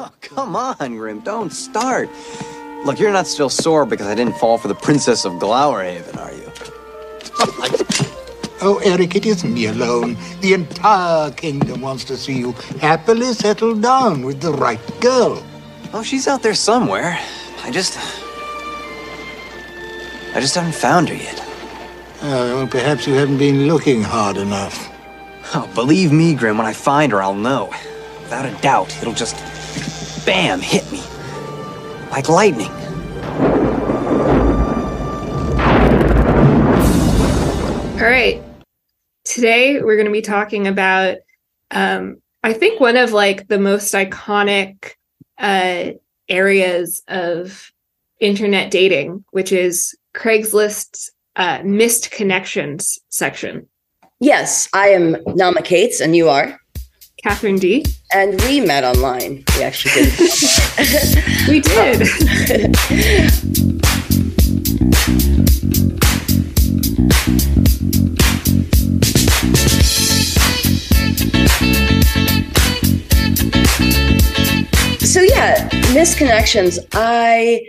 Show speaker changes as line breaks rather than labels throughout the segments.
Oh, come on, Grim, don't start. Look, you're not still sore because I didn't fall for the Princess of Glowerhaven, are you?
Oh, Eric, it isn't me alone. The entire kingdom wants to see you happily settled down with the right girl.
Oh, she's out there somewhere. I just. I just haven't found her yet.
Uh, well, perhaps you haven't been looking hard enough.
Oh, believe me, Grim, when I find her, I'll know. Without a doubt, it'll just. Bam! hit me. Like lightning.
All right. Today we're going to be talking about um I think one of like the most iconic uh areas of internet dating, which is Craigslist's uh, missed connections section.
Yes, I am Naama Kates, and you are.
Katherine D.
And we met online. We actually did.
we did.
so yeah, misconnections. I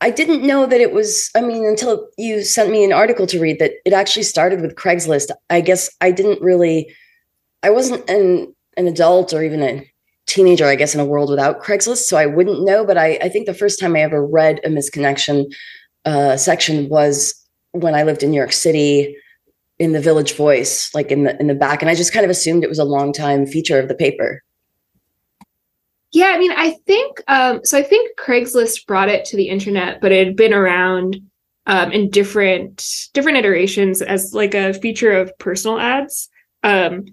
I didn't know that it was, I mean, until you sent me an article to read that it actually started with Craigslist. I guess I didn't really, I wasn't an, an adult or even a teenager, I guess, in a world without Craigslist. So I wouldn't know. But I, I think the first time I ever read a misconnection uh, section was when I lived in New York City in the Village Voice, like in the in the back, and I just kind of assumed it was a long time feature of the paper.
Yeah, I mean, I think um, so. I think Craigslist brought it to the internet, but it had been around um, in different different iterations as like a feature of personal ads. Um,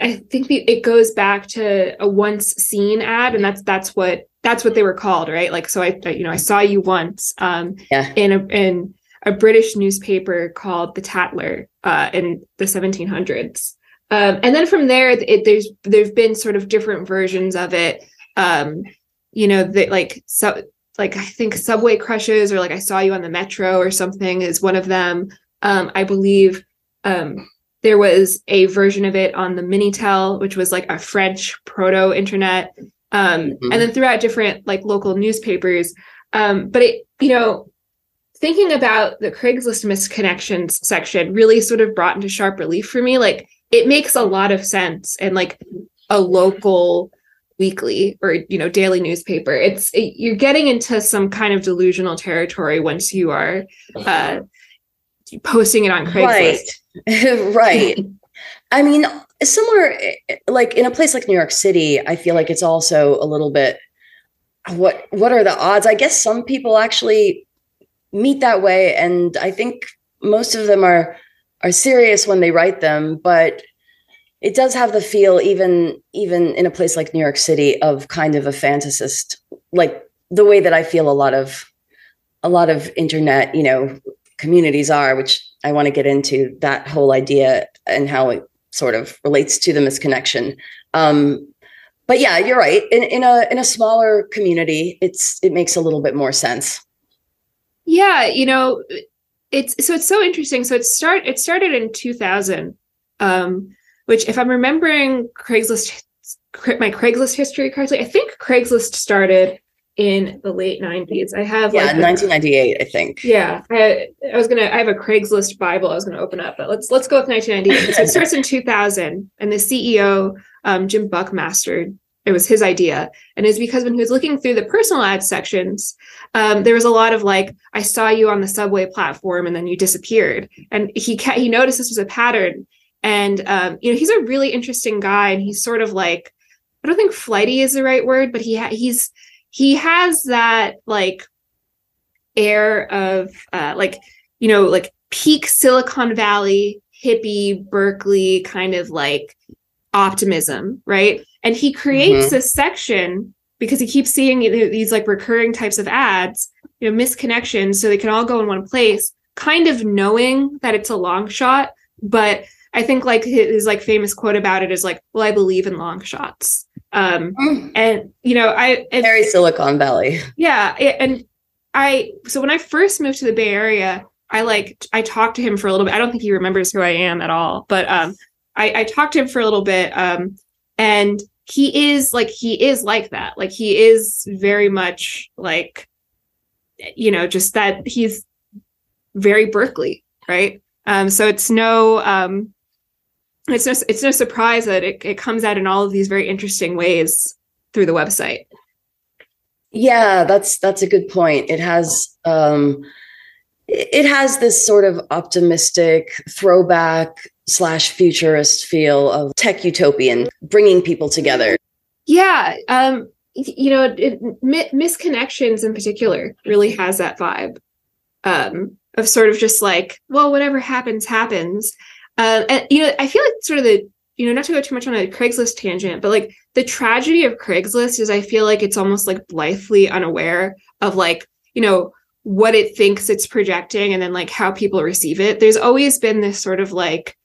I think the, it goes back to a once seen ad, and that's that's what that's what they were called, right? Like, so I, I you know I saw you once um,
yeah.
in a in a British newspaper called the Tatler uh, in the 1700s. Um, and then from there, it, there's there's been sort of different versions of it. Um, you know, that like so like I think Subway Crushes or like I saw you on the Metro or something is one of them. Um, I believe um, there was a version of it on the Minitel, which was like a French proto internet. Um, mm-hmm. And then throughout different like local newspapers. Um, but it, you know, thinking about the Craigslist misconnections section really sort of brought into sharp relief for me. Like it makes a lot of sense and like a local weekly or you know daily newspaper it's it, you're getting into some kind of delusional territory once you are uh posting it on craigslist.
Right. Right. I mean somewhere like in a place like new york city i feel like it's also a little bit what what are the odds? I guess some people actually meet that way and i think most of them are are serious when they write them, but it does have the feel even even in a place like New York City of kind of a fantasist, like the way that I feel a lot of a lot of internet, you know, communities are, which I want to get into that whole idea and how it sort of relates to the misconnection. Um, but yeah, you're right. In, in a in a smaller community, it's it makes a little bit more sense.
Yeah, you know, it's so it's so interesting. So it start it started in 2000, um, which if I'm remembering Craigslist my Craigslist history correctly, I think Craigslist started in the late 90s. I have
yeah, like 1998, I think.
Yeah, I, I was gonna. I have a Craigslist Bible. I was gonna open up, but let's let's go with 1998. so it starts in 2000, and the CEO um, Jim Buckmaster it was his idea and it's because when he was looking through the personal ad sections um, there was a lot of like i saw you on the subway platform and then you disappeared and he ca- he noticed this was a pattern and um, you know he's a really interesting guy and he's sort of like i don't think flighty is the right word but he ha- he's he has that like air of uh, like you know like peak silicon valley hippie berkeley kind of like optimism right and he creates mm-hmm. this section because he keeps seeing these like recurring types of ads, you know, misconnections, so they can all go in one place, kind of knowing that it's a long shot. But I think like his like famous quote about it is like, "Well, I believe in long shots." Um, mm. and you know, I and,
very Silicon Valley.
Yeah, and I so when I first moved to the Bay Area, I like I talked to him for a little bit. I don't think he remembers who I am at all, but um, I, I talked to him for a little bit. Um, and he is like he is like that like he is very much like you know just that he's very berkeley right um so it's no um it's no it's no surprise that it, it comes out in all of these very interesting ways through the website.
Yeah that's that's a good point. It has um it has this sort of optimistic throwback slash futurist feel of tech utopian bringing people together.
Yeah um you know it, misconnections in particular really has that vibe um of sort of just like well whatever happens happens uh, and you know i feel like sort of the you know not to go too much on a craigslist tangent but like the tragedy of craigslist is i feel like it's almost like blithely unaware of like you know what it thinks it's projecting and then like how people receive it there's always been this sort of like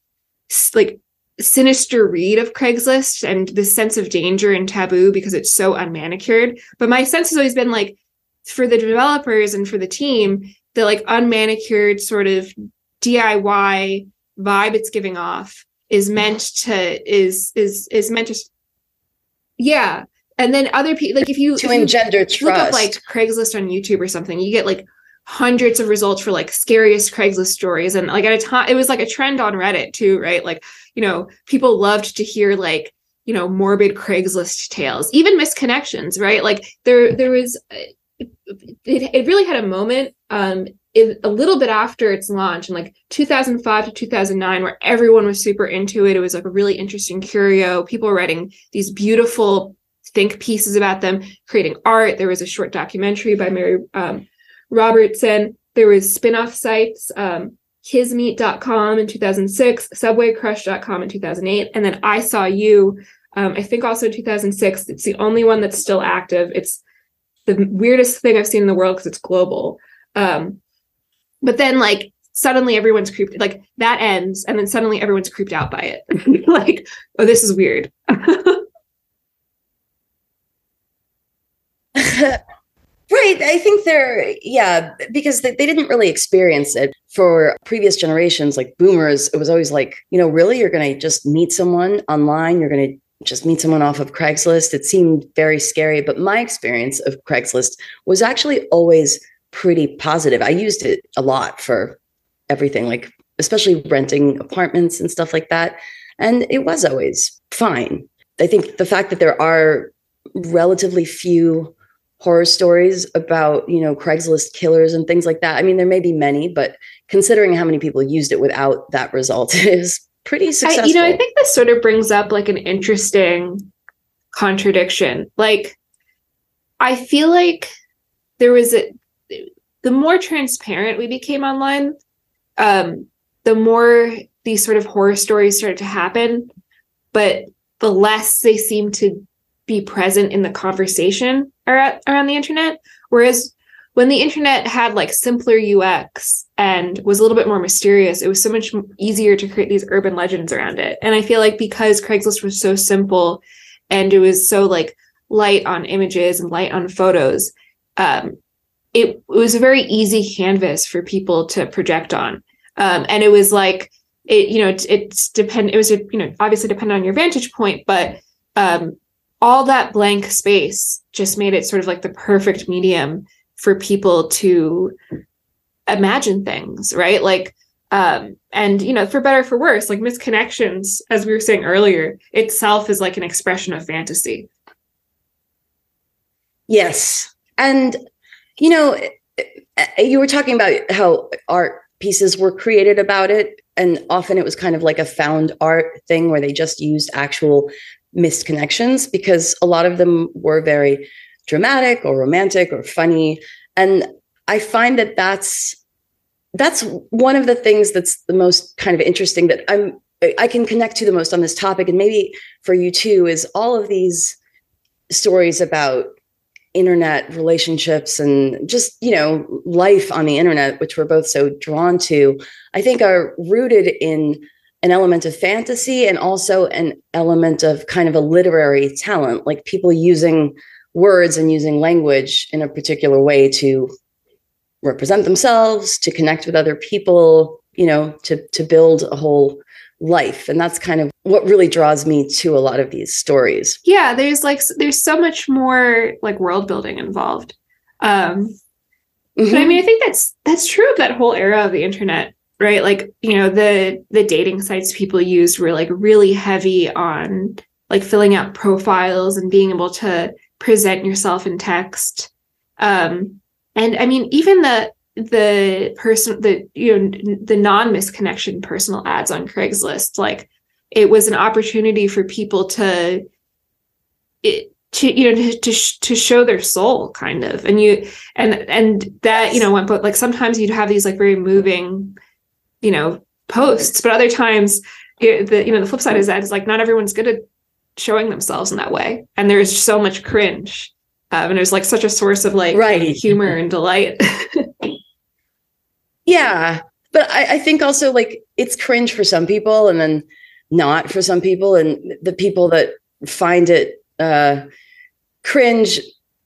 like sinister read of Craigslist and this sense of danger and taboo because it's so unmanicured. But my sense has always been like for the developers and for the team, the like unmanicured sort of DIY vibe it's giving off is meant to is is is meant to yeah and then other people like if you
to
if
engender
you
trust
look up like craigslist on youtube or something you get like hundreds of results for like scariest Craigslist stories. And like at a time, it was like a trend on Reddit too, right? Like, you know, people loved to hear like, you know, morbid Craigslist tales, even misconnections, right? Like there, there was, it, it really had a moment, um, a little bit after its launch in like 2005 to 2009 where everyone was super into it it was like a really interesting curio people were writing these beautiful think pieces about them creating art there was a short documentary by mary um, Robertson. There was spin-off sites, um, kismeet.com in 2006, subwaycrush.com in 2008, and then I Saw You, um, I think also in 2006. It's the only one that's still active. It's the weirdest thing I've seen in the world because it's global. Um, but then like suddenly everyone's creeped like that ends and then suddenly everyone's creeped out by it like oh this is weird
Right. I think they're, yeah, because they, they didn't really experience it for previous generations, like boomers. It was always like, you know, really, you're going to just meet someone online, you're going to just meet someone off of Craigslist. It seemed very scary. But my experience of Craigslist was actually always pretty positive. I used it a lot for everything, like especially renting apartments and stuff like that. And it was always fine. I think the fact that there are relatively few horror stories about you know craigslist killers and things like that i mean there may be many but considering how many people used it without that result is pretty successful
I, you know i think this sort of brings up like an interesting contradiction like i feel like there was a the more transparent we became online um the more these sort of horror stories started to happen but the less they seem to be present in the conversation around the internet. Whereas when the internet had like simpler UX and was a little bit more mysterious, it was so much easier to create these urban legends around it. And I feel like because Craigslist was so simple and it was so like light on images and light on photos, um, it, it was a very easy canvas for people to project on. Um, and it was like, it, you know, it, it's depend, it was, you know, obviously dependent on your vantage point, but um, all that blank space just made it sort of like the perfect medium for people to imagine things, right? Like, um, and you know, for better for worse, like misconnections, as we were saying earlier, itself is like an expression of fantasy.
Yes. And, you know, eh, you were talking about how art pieces were created about it. And often it was kind of like a found art thing where they just used actual missed connections because a lot of them were very dramatic or romantic or funny and i find that that's that's one of the things that's the most kind of interesting that i'm i can connect to the most on this topic and maybe for you too is all of these stories about internet relationships and just you know life on the internet which we're both so drawn to i think are rooted in an element of fantasy and also an element of kind of a literary talent, like people using words and using language in a particular way to represent themselves, to connect with other people, you know, to to build a whole life. And that's kind of what really draws me to a lot of these stories.
Yeah, there's like there's so much more like world building involved. Um mm-hmm. but I mean I think that's that's true of that whole era of the internet, right? Like, you know, the the dating sites people used were like really heavy on like filling out profiles and being able to present yourself in text. Um and I mean even the the person the you know the non misconnection personal ads on Craigslist like it was an opportunity for people to it, to you know to, to to show their soul kind of. And you and and that you know went but like sometimes you'd have these like very moving you know posts. But other times it, the you know the flip side is that is like not everyone's good at showing themselves in that way. And there's so much cringe um, and there's like such a source of like
right.
humor and delight.
Yeah. But I, I think also like it's cringe for some people and then not for some people and the people that find it uh, cringe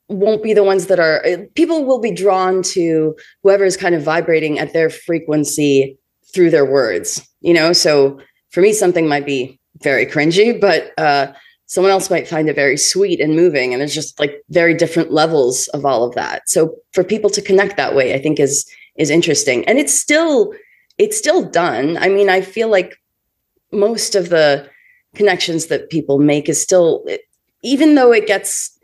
won't be the ones that are people will be drawn to whoever is kind of vibrating at their frequency through their words you know? So for me something might be very cringy but uh, someone else might find it very sweet and moving and there's just like very different levels of all of that. So for people to connect that way i think is is interesting. And it's still it's still done. I mean i feel like most of the connections that people make is still even though it gets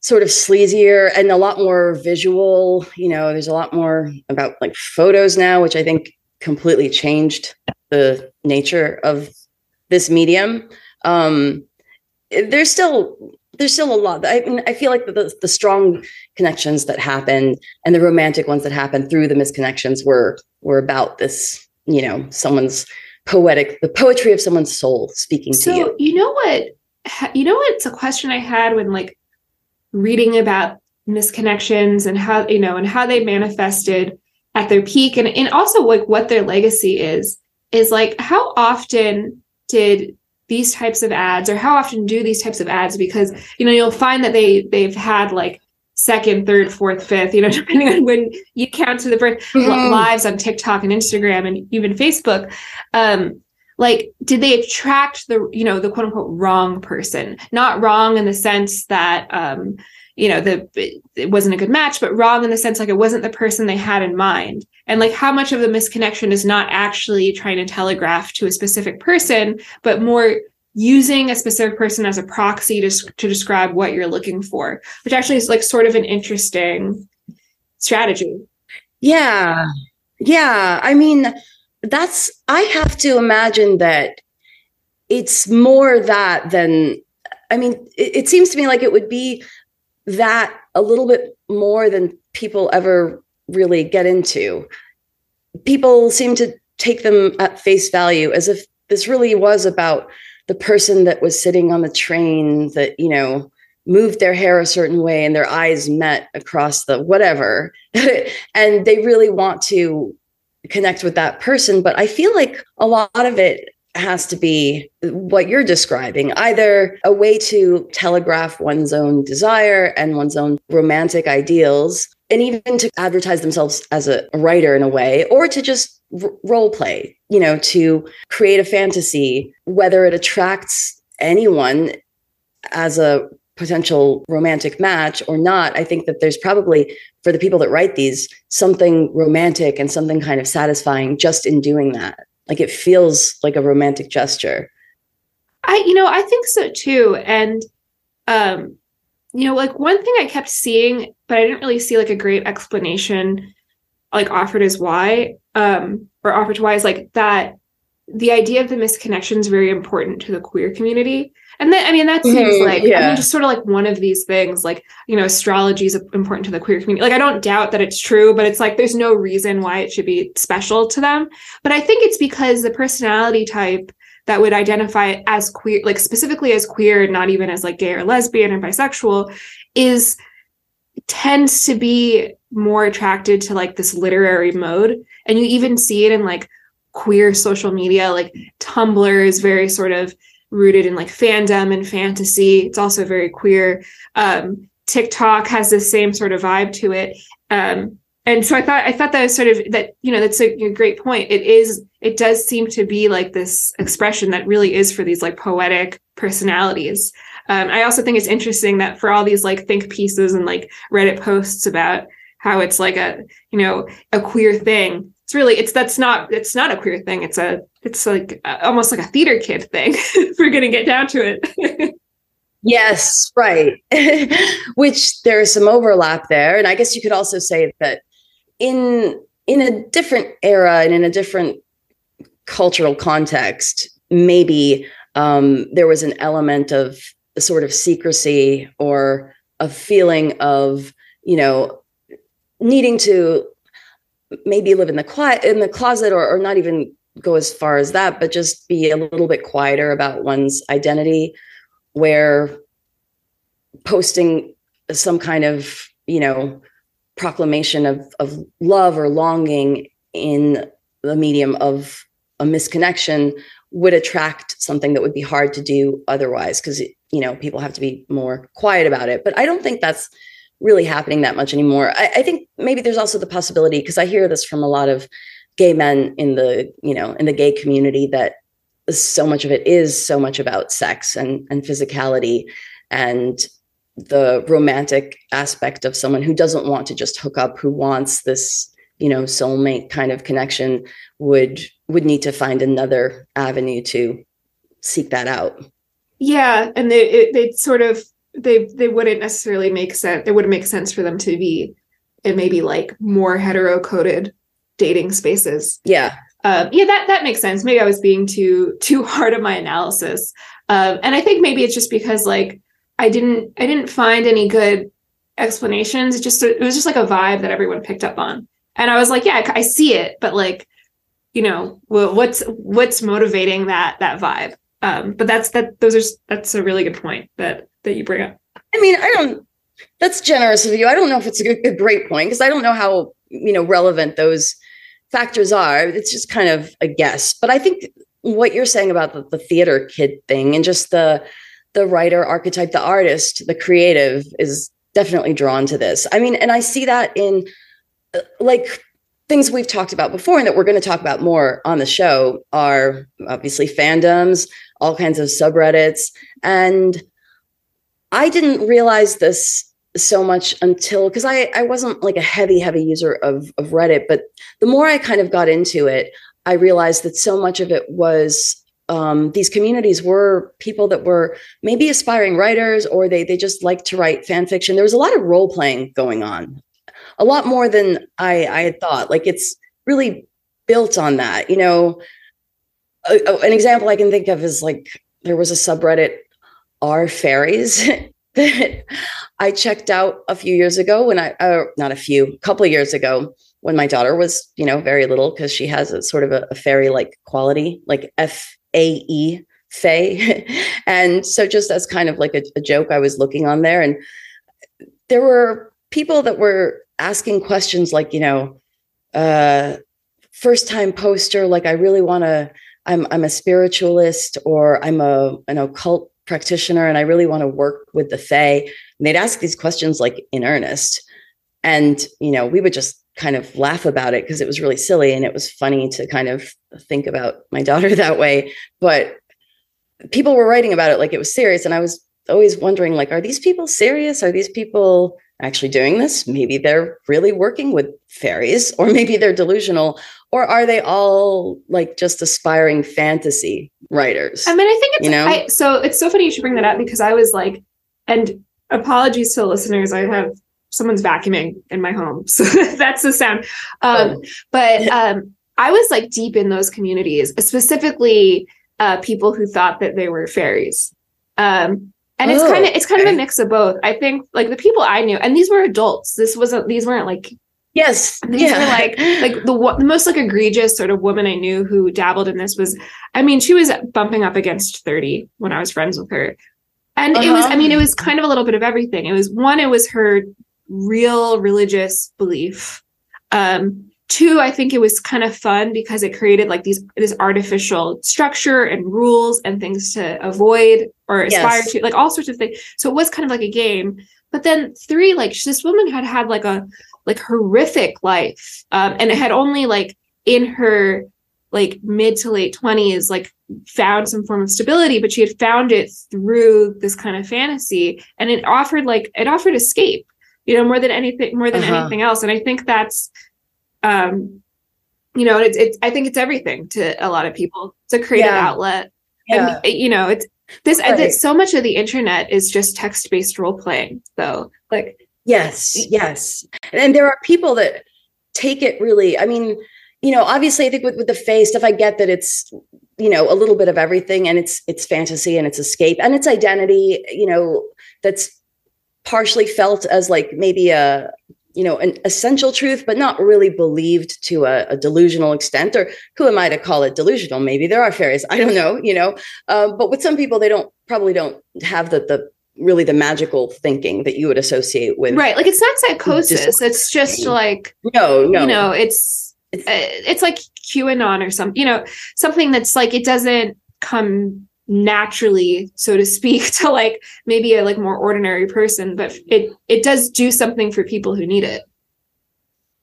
sort of sleazier and a lot more visual you know there's a lot more about like photos now which i think completely changed the nature of this medium. Um there's still there's still a lot i mean i feel like the, the strong connections that happen and the romantic ones that happen through the misconnections were were about this you know someone's poetic, the poetry of someone's soul speaking
so,
to you.
So, you know what? You know what? It's a question I had when like reading about misconnections and how you know and how they manifested at their peak and and also like what their legacy is is like how often did these types of ads or how often do these types of ads because you know you'll find that they they've had like second third fourth fifth you know depending on when you count to the birth mm-hmm. lives on tiktok and instagram and even facebook um like did they attract the you know the quote unquote wrong person not wrong in the sense that um you know the it wasn't a good match but wrong in the sense like it wasn't the person they had in mind and like how much of the misconnection is not actually trying to telegraph to a specific person but more using a specific person as a proxy to, to describe what you're looking for which actually is like sort of an interesting strategy.
Yeah. Yeah. I mean that's i have to imagine that it's more that than i mean it, it, seems to me like it would be that a little bit more than people ever really get into. People seem to take them at face value as if this really was about the person that was sitting on the train that you know moved their hair a certain way and their eyes met across the whatever and they really want to connect with that person. But I feel like a lot of it has to be what you're describing either a way to telegraph one's own desire and one's own romantic ideals and even to advertise themselves as a writer in a way or to just r- role play you know to create a fantasy whether it attracts anyone as a potential romantic match or not. I think that there's probably for the people that write these something romantic and something kind of satisfying just in doing that. Like it feels like a romantic gesture.
I you know i think so too. And um you know like one thing i kept seeing but i didn't really see like a great explanation like offered as why um or offered to why is like that the idea of the misconnection is very important to the queer community and then, I mean, that seems mm-hmm, like, yeah. I mean, just sort of like one of these things, like, you know, astrology is important to the queer community. Like, I don't doubt that it's true, but it's like, there's no reason why it should be special to them. But I think it's because the personality type that would identify as queer, like specifically as queer, not even as like gay or lesbian or bisexual, is tends to be more attracted to like this literary mode. And you even see it in like queer social media, like Tumblr is very sort of rooted in like fandom and fantasy. It's also very queer. Um, TikTok has the same sort of vibe to it. Um, and so I thought I thought that was sort of that you know that's a, a, great point. It is it does seem to be like this expression that really is for these like poetic personalities. Um, I also think it's interesting that for all these like think pieces and like Reddit posts about how it's like a you know a queer thing. It's really it's that's not it's not a queer thing. It's a it's like a, almost like a theater kid thing. if we're gonna get down to it.
yes, right. Which there is some overlap there, and I guess you could also say that in in a different era and in a different cultural context, maybe um, there was an element of a sort of secrecy or a feeling of you know needing to maybe live in the quiet in the closet or, or not even go as far as that but just be a little bit quieter about one's identity where posting some kind of you know proclamation of, of love or longing in the medium of a misconnection would attract something that would be hard to do otherwise because you know people have to be more quiet about it. But i don't think that's really happening that much anymore. I, I think maybe there's also the possibility because i hear this from a lot of gay men in the you know in the gay community that so much of it is so much about sex and and physicality and the romantic aspect of someone who doesn't want to just hook up who wants this you know soulmate kind of connection would would need to find another avenue to seek that out.
Yeah and they it, they sort of they they wouldn't necessarily make sense it wouldn't make sense for them to be in maybe like more hetero coded dating spaces.
Yeah.
Um, yeah that that makes sense. Maybe i was being too too hard of my analysis. Um, and i think maybe it's just because like I didn't I didn't find any good explanations. It just it was just like a vibe that everyone picked up on, and I was like, yeah, I see it, but like, you know, what's what's motivating that that vibe? Um, but that's that. Those are that's a really good point that that you bring up.
I mean, I don't. That's generous of you. I don't know if it's a, good, a great point because I don't know how you know relevant those factors are. It's just kind of a guess. But I think what you're saying about the, the theater kid thing and just the the writer archetype, the artist, the creative is definitely drawn to this. I mean, and I see that in uh, like things we've talked about before and that we're going to talk about more on the show are obviously fandoms, all kinds of subreddits. And I didn't realize this so much until because I, I wasn't like a heavy, heavy user of, of Reddit, but the more I kind of got into it, I realized that so much of it was um, these communities were people that were maybe aspiring writers or they they just like to write fan fiction. There was a lot of role playing going on, a lot more than I, I had thought. Like it's really built on that. You know, a, a, an example I can think of is like there was a subreddit R fairies that I checked out a few years ago when I uh, not a few, a couple years ago when my daughter was you know very little because she has a sort of a, a fairy like quality like F a-E, Faye. and so just as kind of like a, a joke, I was looking on there and there were people that were asking questions like, you know, uh, first time poster, like I really want to, I'm, I'm a spiritualist or I'm a, an occult practitioner and I really want to work with the Fae. And they'd ask these questions like in earnest. And, you know, we would just kind of laugh about it because it was really silly and it was funny to kind of think about my daughter that way. But people were writing about it like it was serious and i was always wondering like are these people serious? Are these people actually doing this? Maybe they're really working with fairies or maybe they're delusional. Or are they all like just aspiring fantasy writers
i mean i think it's you know? I, so it's so funny you should bring that up because i was like and apologies to listeners i have someone's vacuuming in my home. So that's the sound. Um, oh. But um, I was like deep in those communities, specifically uh, people who thought that they were fairies. Um, and it's oh, kind of it's kind okay. of a mix of both. I think like the people I knew, and these were adults. This wasn't these weren't like
yes,
these yeah. were like like the the most like egregious sort of woman I knew who dabbled in this was. I mean, she was bumping up against thirty when I was friends with her, and uh-huh. it was. I mean, it was kind of a little bit of everything. It was one. It was her real religious belief. Um, two, I think it was kind of fun because it created like these this artificial structure and rules and things to avoid or aspire yes. to, like all sorts of things. So it was kind of like a game. but then three like this woman had had like a like horrific life um and it had only like in her like mid to late 20s like found some form of stability but she had found it through this kind of fantasy and it offered like it offered escape you know more than anything more than
Uh-huh.
anything else and i think that's um you know it's, it's i think it's everything to a lot of people it's a creative
Yeah.
outlet
Yeah.
and you know it's this
Right.
think so much of the internet is just text-based role playing though like
Yes, yes. And there are people that take it really, I mean, you know, obviously I think with, with the face stuff, I get that it's, you know, a little bit of everything and it's it's fantasy and it's escape and it's identity, you know, that's partially felt as like maybe a you know an essential truth but not really believed to a, a delusional extent or who am i to call it delusional? Maybe there are fairies i don't know you know? Um, but with some people they don't probably don't have the the really the magical thinking that you would associate with
right like it's not psychosis it's just like
no no.
you know it's uh, it's like qanon or something you know something that's like it doesn't come naturally so to speak to like maybe a like more ordinary person but it it does do something for people who need it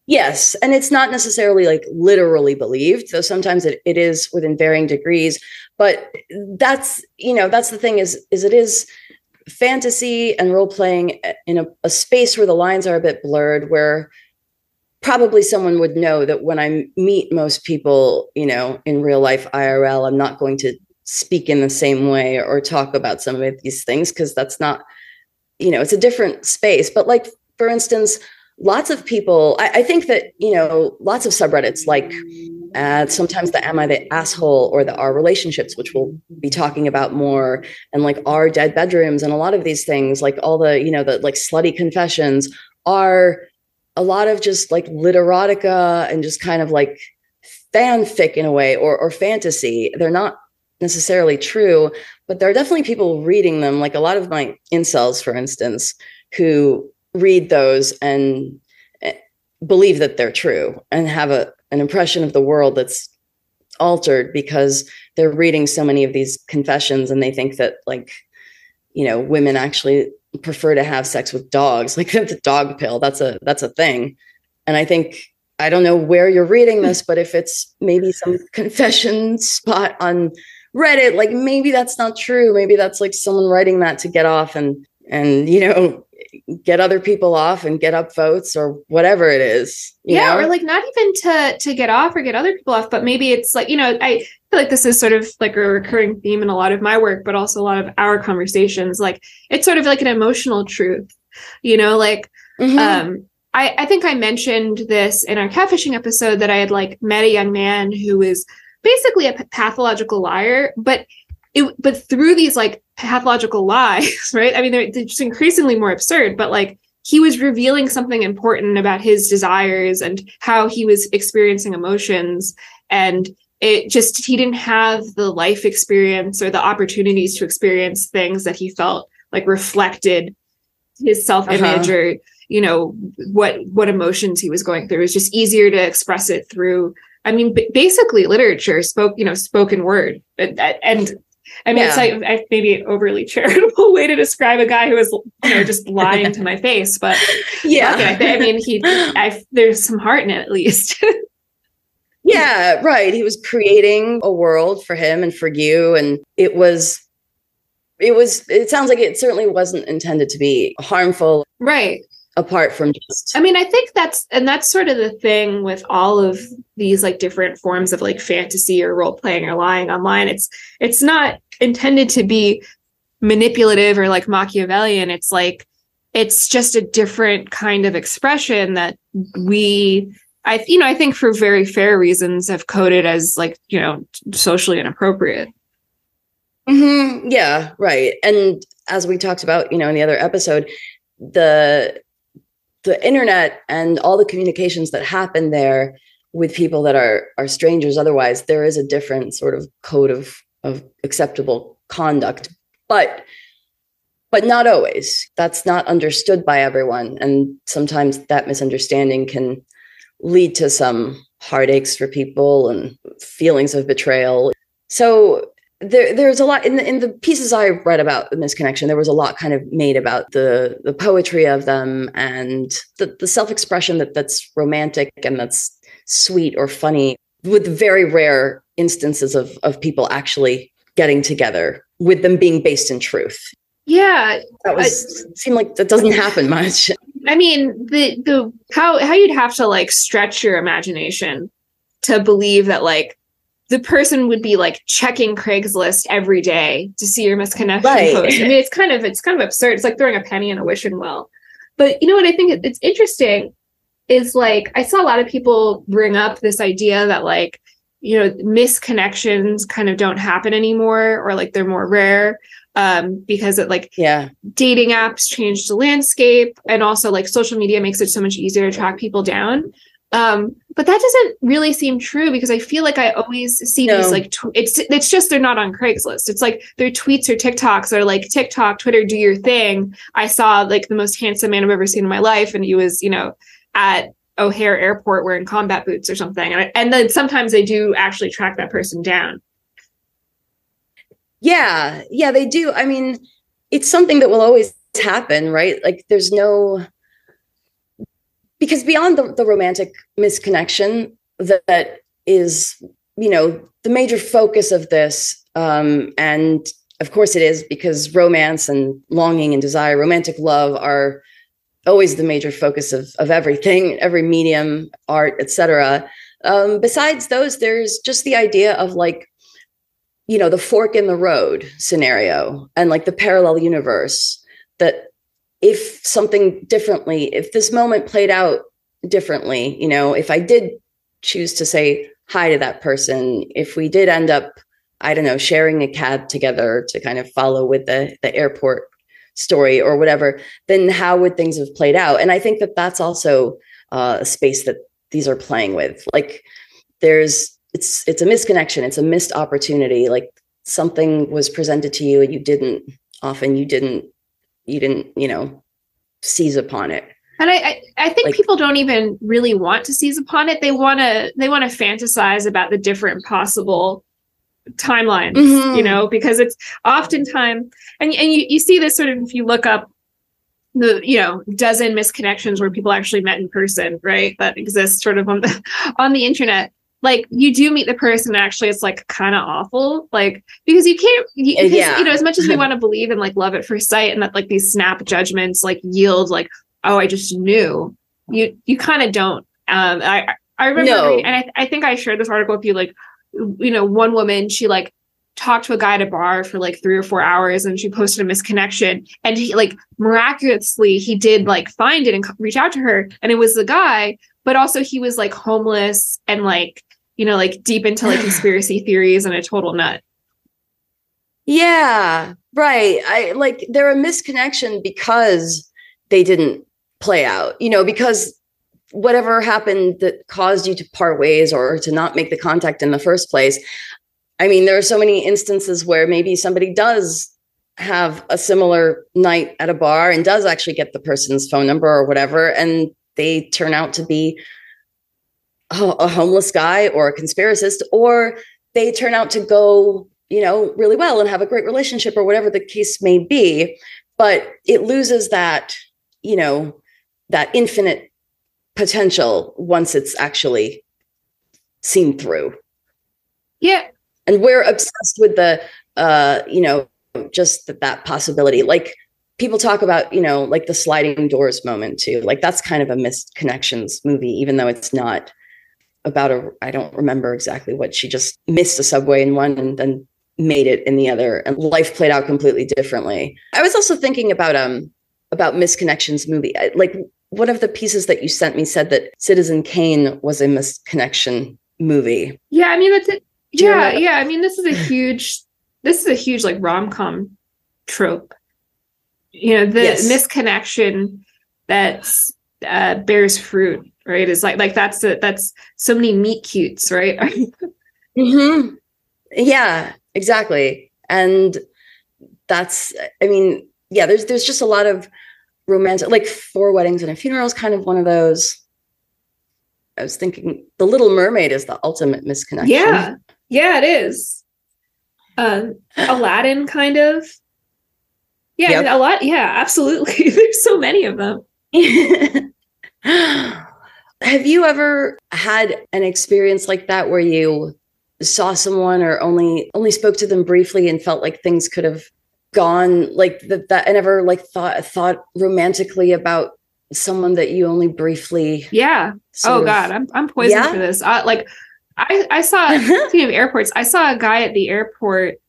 Yes, and it's not necessarily like literally believed, though sometimes it, it is within varying degrees. But that's you know that's the thing is is it is fantasy and role playing in a, a space where the lines are a bit blurred, where probably someone would know that when I meet most people, you know, in real life IRL, I'm not going to speak in the same way or talk about some of these things because that's not, you know, it's a different space. But like for instance lots of people I, I, think that you know lots of subreddits like uh, sometimes the am i the asshole or the our relationships which we'll be talking about more and like our dead bedrooms and a lot of these things like all the you know the like slutty confessions are a lot of just like literotica and just kind of like fanfic in a way or or fantasy they're not necessarily true but there are definitely people reading them like a lot of my incels for instance who read those and eh, believe that they're true and have a an impression of the world that's altered because they're reading so many of these confessions and they think that like you know women actually prefer to have sex with dogs. Like the dog pill. That's a that's a thing. And i think i don't know where you're reading this but if it's maybe some confession spot on reddit like maybe that's not true maybe that's like someone writing that to get off and and you know get other people off and get up votes or whatever it is
yeah
know?
or like not even to to get off or get other people off but maybe it's like you know i feel like this is sort of like a recurring theme in a lot of my work but also a lot of our conversations like it's sort of like an emotional truth you know like
Mhm.
um I, I think I mentioned this in our catfishing episode that I had like met a young man who was basically a pathological liar, but it but through these like pathological lies, right? I mean, they're, they're just increasingly more absurd, but like he was revealing something important about his desires and how he was experiencing emotions and it just he didn't have the life experience or the opportunities to experience things that he felt like reflected his self-image
Uh-huh.
or you know what what emotions he was going through it was just easier to express it through i mean b- basically literature spoke you know spoken word and, uh, and i mean it's like I, maybe an overly charitable way to describe a guy who was you know just lying to my face but
yeah.
it, I, I mean he I, there's some heart in it at least.
Yeah right. He was creating a world for him and for you and it was it was it sounds like it certainly wasn't intended to be harmful.
Right
apart from just
I mean, I think that's and that's sort of the thing with all of these like different forms of like fantasy or role playing or lying online. It's it's not intended to be manipulative or like Machiavellian. It's like it's just a different kind of expression that we I you know, I think for very fair reasons have coded as like, you know, socially inappropriate.
Mhm, yeah right and as we talked about you know in the other episode the the internet and all the communications that happen there with people that are are strangers. Otherwise there is a different sort of code of of acceptable conduct. But but not always. That's not understood by everyone. And sometimes that misunderstanding can lead to some heartaches for people and feelings of betrayal. So there there's a lot in the in the pieces I read about the misconnection. There was a lot kind of made about the the poetry of them and the, the self expression that that's romantic and that's sweet or funny, with very rare instances of of people actually getting together with them being based in truth.
Yeah,
that was I, seemed like that doesn't happen much.
I mean, the the how how you'd have to like stretch your imagination to believe that like the person would be like checking Craigslist every day to see your misconnection right. post. I mean, it's kind of it's kind of absurd. It's like throwing a penny in a wishing well. But you know what I think it's interesting is like I saw a lot of people bring up this idea that like you know misconnections kind of don't happen anymore or like they're more rare um because it like
yeah
dating apps changed the landscape and also like social media makes it so much easier to track people down um, but that doesn't really seem true because I feel like I always see no. these like tw- it's it's just they're not on Craigslist. It's like their tweets or TikToks are like TikTok, Twitter, do your thing. I saw like the most handsome man I've ever seen in my life, and he was you know at O'Hare Airport wearing combat boots or something. And, I, and then sometimes they do actually track that person down.
Yeah, yeah, they do. I mean, it's something that will always happen, right? Like there's no because beyond the, the romantic misconnection that, that is you know the major focus of this um, and of course it is because romance and longing and desire romantic love are always the major focus of, of everything every medium art etc um, besides those there's just the idea of like you know the fork in the road scenario and like the parallel universe that if something differently, if this moment played out differently, you know, if I did choose to say hi to that person, if we did end up, I don't know, sharing a cab together to kind of follow with the the airport story or whatever, then how would things have played out? And I think that that's also uh, a space that these are playing with. Like, there's it's it's a misconnection, it's a missed opportunity. Like something was presented to you and you didn't often you didn't you didn't you know seize upon it
and I, I, I think like, people don't even really want to seize upon it. They want to, they want to fantasize about the different possible timelines, mm-hmm. you know, because it's oftentimes, and and you, you see this sort of if you look up the you know dozen misconnections where people actually met in person, right? That exists sort of on the on the internet like you do meet the person actually it's like kind of awful like because you can't you, because, yeah. you know as much as we want to believe in like love at first sight and that like these snap judgments like yield like oh i just knew you you kind of don't um i i remember no. reading, and I, I think i shared this article with you like you know one woman she like talked to a guy at a bar for like three or four hours and she posted a misconnection and he like miraculously he did like find it and reach out to her and it was the guy but also he was like homeless and like you know, like deep into like conspiracy theories and a total nut.
Yeah, right. I like they're a misconnection because they didn't play out, you know, because whatever happened that caused you to part ways or to not make the contact in the first place. I mean, there are so many instances where maybe somebody does have a similar night at a bar and does actually get the person's phone number or whatever, and they turn out to be a homeless guy or a conspiracist, or they turn out to go, you know, really well and have a great relationship or whatever the case may be. But it loses that, you know, that infinite potential once it's actually seen through.
Yeah.
And we're obsessed with the, uh, you know, just that, that possibility. Like people talk about, you know, like the sliding doors moment too. Like that's kind of a missed connections movie, even though it's not about a I don't remember exactly what she just missed a subway in one and then made it in the other and life played out completely differently. I was also thinking about um about misconnections movie. Like one of the pieces that you sent me said that Citizen Kane was a misconnection movie.
Yeah, I mean that's it. Yeah, yeah. I mean this is a huge this is a huge like rom-com trope. You know, the yes. misconnection that uh, bears fruit right It's like like that's a, that's so many meet cutes right
mm-hmm. yeah exactly and that's i mean yeah there's there's just a lot of romantic like four weddings and a funeral is kind of one of those i was thinking the little mermaid is the ultimate misconnection
yeah yeah it is Um, Aladdin, kind of. Yeah,
Yep.
a lot. Yeah, absolutely. There's so many of them.
Have you ever had an experience like that where you saw someone or only only spoke to them briefly and felt like things could have gone like that that and ever like thought thought romantically about someone that you only briefly
Yeah. oh
of-
God, I'm I'm poisoned
Yeah?
for this. I, like, I I saw speaking of airports, I saw a guy at the airport.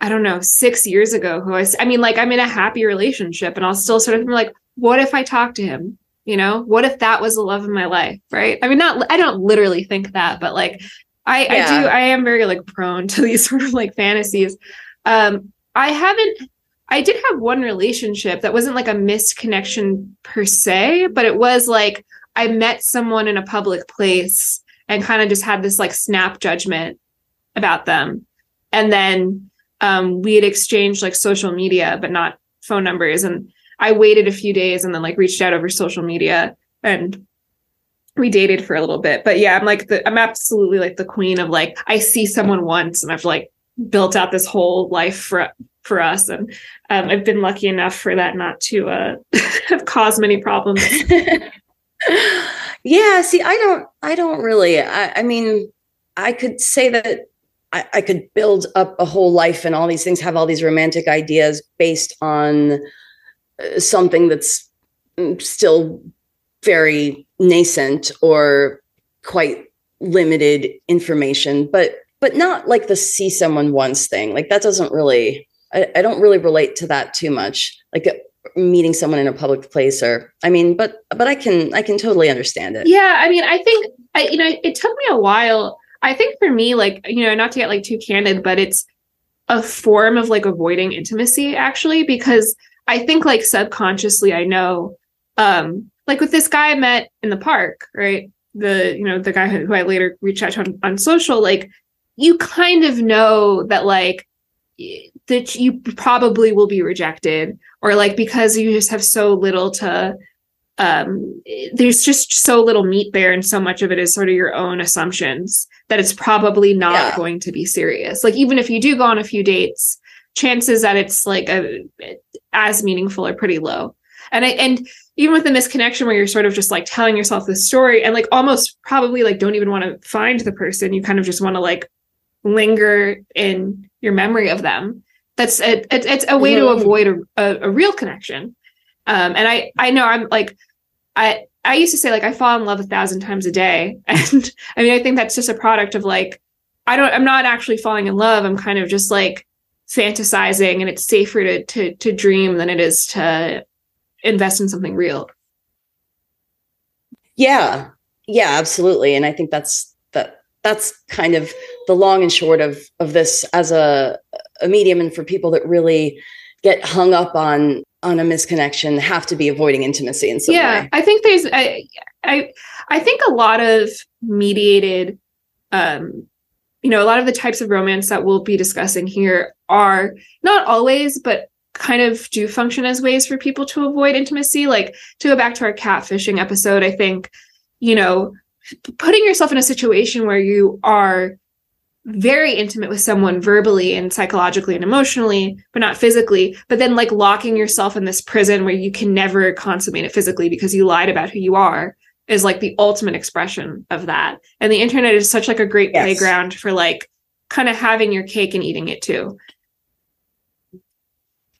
I don't know, six years ago. Who I I mean, like, I'm in a happy relationship, and I'll still sort of be like, what if I talk to him? You know, what if that was the love of my life? Right? I mean, not. I don't literally think that, but like, I I do. I am very like prone to these sort of like fantasies. Um, I haven't. I did have one relationship that wasn't like a missed connection per se, but it was like I met someone in a public place and kind of just had this like snap judgment about them. And then um, we had exchanged like social media, but not phone numbers. And I waited a few days and then like reached out over social media and we dated for a little bit. But yeah, I'm like the I'm absolutely like the queen of like I see someone once and I've like built out this whole life for for us. And um, I've been lucky enough for that not to uh, have caused many problems.
yeah see i don't i don't really i, I mean i could say that I, I could build up a whole life and all these things have all these romantic ideas based on something that's still very nascent or quite limited information but but not like the see someone once thing. Like that doesn't really I, I don't really relate to that too much. Like uh, meeting someone in a public place or i mean but but i can i can totally understand it.
Yeah, I mean, I think I, you know, it took me a while. I think for me, like, you know, not to get like too candid, but it's a form of like avoiding intimacy actually, because I think like subconsciously I know, um, like with this guy I met in the park, right? The, you know, the guy who, I later reached out to on, on social, like, you kind of know that like that you probably will be rejected or like because you just have so little to um there's just so little meat there and so much of it is sort of your own assumptions that it's probably not
Yeah.
going to be serious like even if you do go on a few dates chances that it's like a as meaningful are pretty low. And i and even with the misconnection where you're sort of just like telling yourself this story and like almost probably like don't even want to find the person you kind of just want to like linger in your memory of them that's it, it, it's a way to
Mhm.
avoid a, a, a real connection. Um and i i know i'm like i i used to say like i fall in love a thousand times a day. And i mean i think that's just a product of like i don't i'm not actually falling in love. I'm kind of just like fantasizing and it's safer to to to dream than it is to invest in something real
Yeah, yeah, absolutely. And I think that's that that's kind of the long and short of of this as a a medium and for people that really get hung up on on a misconnection have to be avoiding intimacy in some
yeah
way.
i think there's I, I i think a lot of mediated um you know a lot of the types of romance that we'll be discussing here are not always but kind of do function as ways for people to avoid intimacy. Like to go back to our catfishing episode i think you know putting yourself in a situation where you are very intimate with someone verbally and psychologically and emotionally, but not physically, but then like locking yourself in this prison where you can never consummate it physically because you lied about who you are is like the ultimate expression of that. And the internet is such like a great
Yes.
playground for like kind of having your cake and eating it too.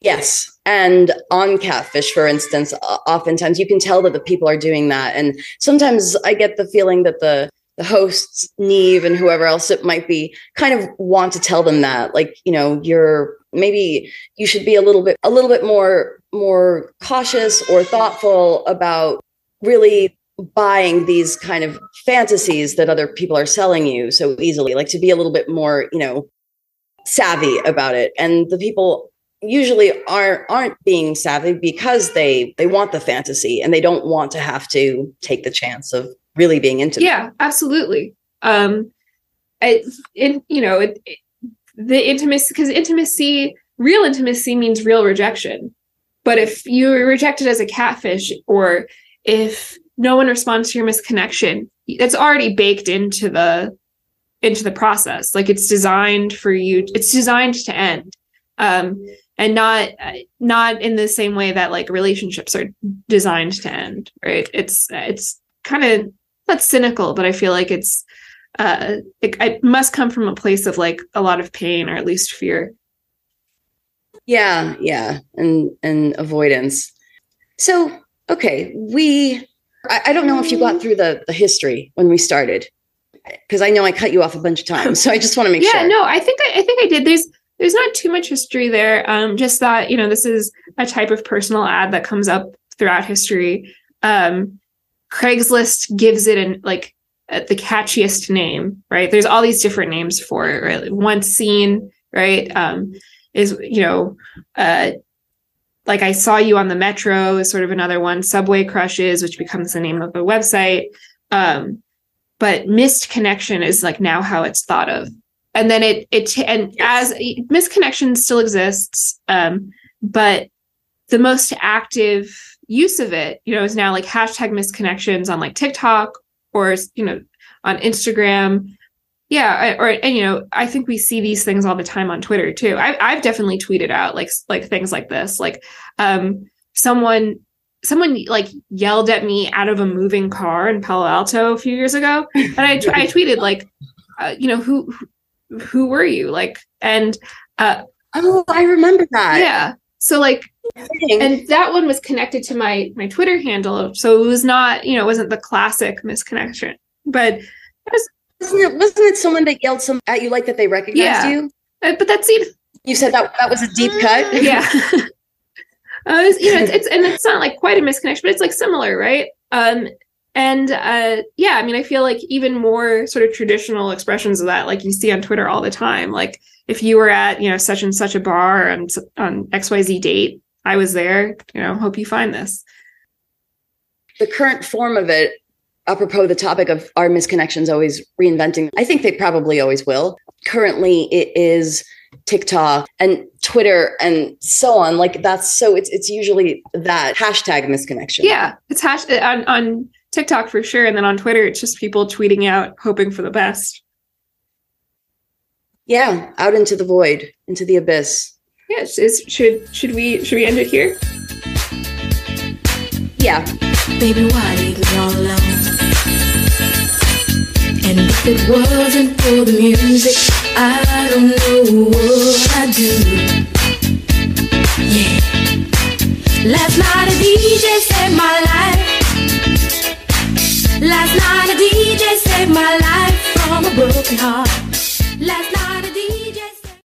Yes. And on Catfish, for instance, oftentimes you can tell that the people are doing that. And sometimes I get the feeling that the the hosts, Nev and whoever else it might be, kind of want to tell them that, like, you know, you're maybe you should be a little bit a little bit more more cautious or thoughtful about really buying these kind of fantasies that other people are selling you so easily like to be a little bit more you know savvy about it and the people usually aren't aren't being savvy because they they want the fantasy and they don't want to have to take the chance of really being into
Yeah, absolutely. Um, it, it you know, it, it- the intimacy because intimacy, real intimacy means real rejection. But if you're rejected as a catfish, or if no one responds to your misconnection, that's already baked into the into the process. Like it's designed for you. It's designed to end. Um, and not not in the same way that like relationships are designed to end right it's it's kind of not cynical but i feel like it's uh it, it must come from a place of like a lot of pain or at least fear
yeah yeah and and avoidance so okay we I, I don't know if you got through the the history when we started because i know i cut you off a bunch of times so i just want to make
yeah,
sure.
Yeah, no i think I, I think i did. There's there's not too much history there um just that you know this is a type of personal ad that comes up throughout history. Um craigslist gives it an like uh, the catchiest name right? There's all these different names for it right once seen right um is you know uh like i saw you on the metro is sort of another one subway crushes which becomes the name of the website. Um but missed connection is like now how it's thought of. And then it it and as misconnection still exists um but the most active use of it you know is now like hashtag misconnections on like tiktok or you know on instagram yeah I, or and you know i think we see these things all the time on twitter too. I, i've definitely tweeted out like like things like this. Like um someone someone like yelled at me out of a moving car in palo alto a few years ago and i, t- I tweeted like uh, you know who who were you? Like and uh
oh i remember that.
Yeah. So like and that one was connected to my my twitter handle. So it was not you know it wasn't the classic misconnection but it was
wasn't it, wasn't it someone that yelled some at you like that they recognized
Yeah.
you?
Uh, but that seemed
you said that that was a deep cut?
Yeah. Uh, it's, you know it's, it's and it's not like quite a misconnection but it's like similar right? Um and uh yeah i mean i feel like even more sort of traditional expressions of that like you see on twitter all the time like if you were at you know such and such a bar on on xyz date i was there you know hope you find this.
The current form of it apropos the topic of are misconnections always reinventing i think they probably always will. Currently it is tiktok and twitter and so on. Like that's so it's it's usually that hashtag misconnection.
Yeah it's hash on on tiktok for sure. And then on twitter it's just people tweeting out hoping for the best.
Yeah out into the void into the abyss.
Yeah it's, it's, should should we should we end it here?
Yeah.
Baby, why leave me all alone? And if it wasn't for the music, I don't know what I'd do. Yeah. Last night a DJ saved my life. Last night a DJ saved my life from a broken heart. Last night.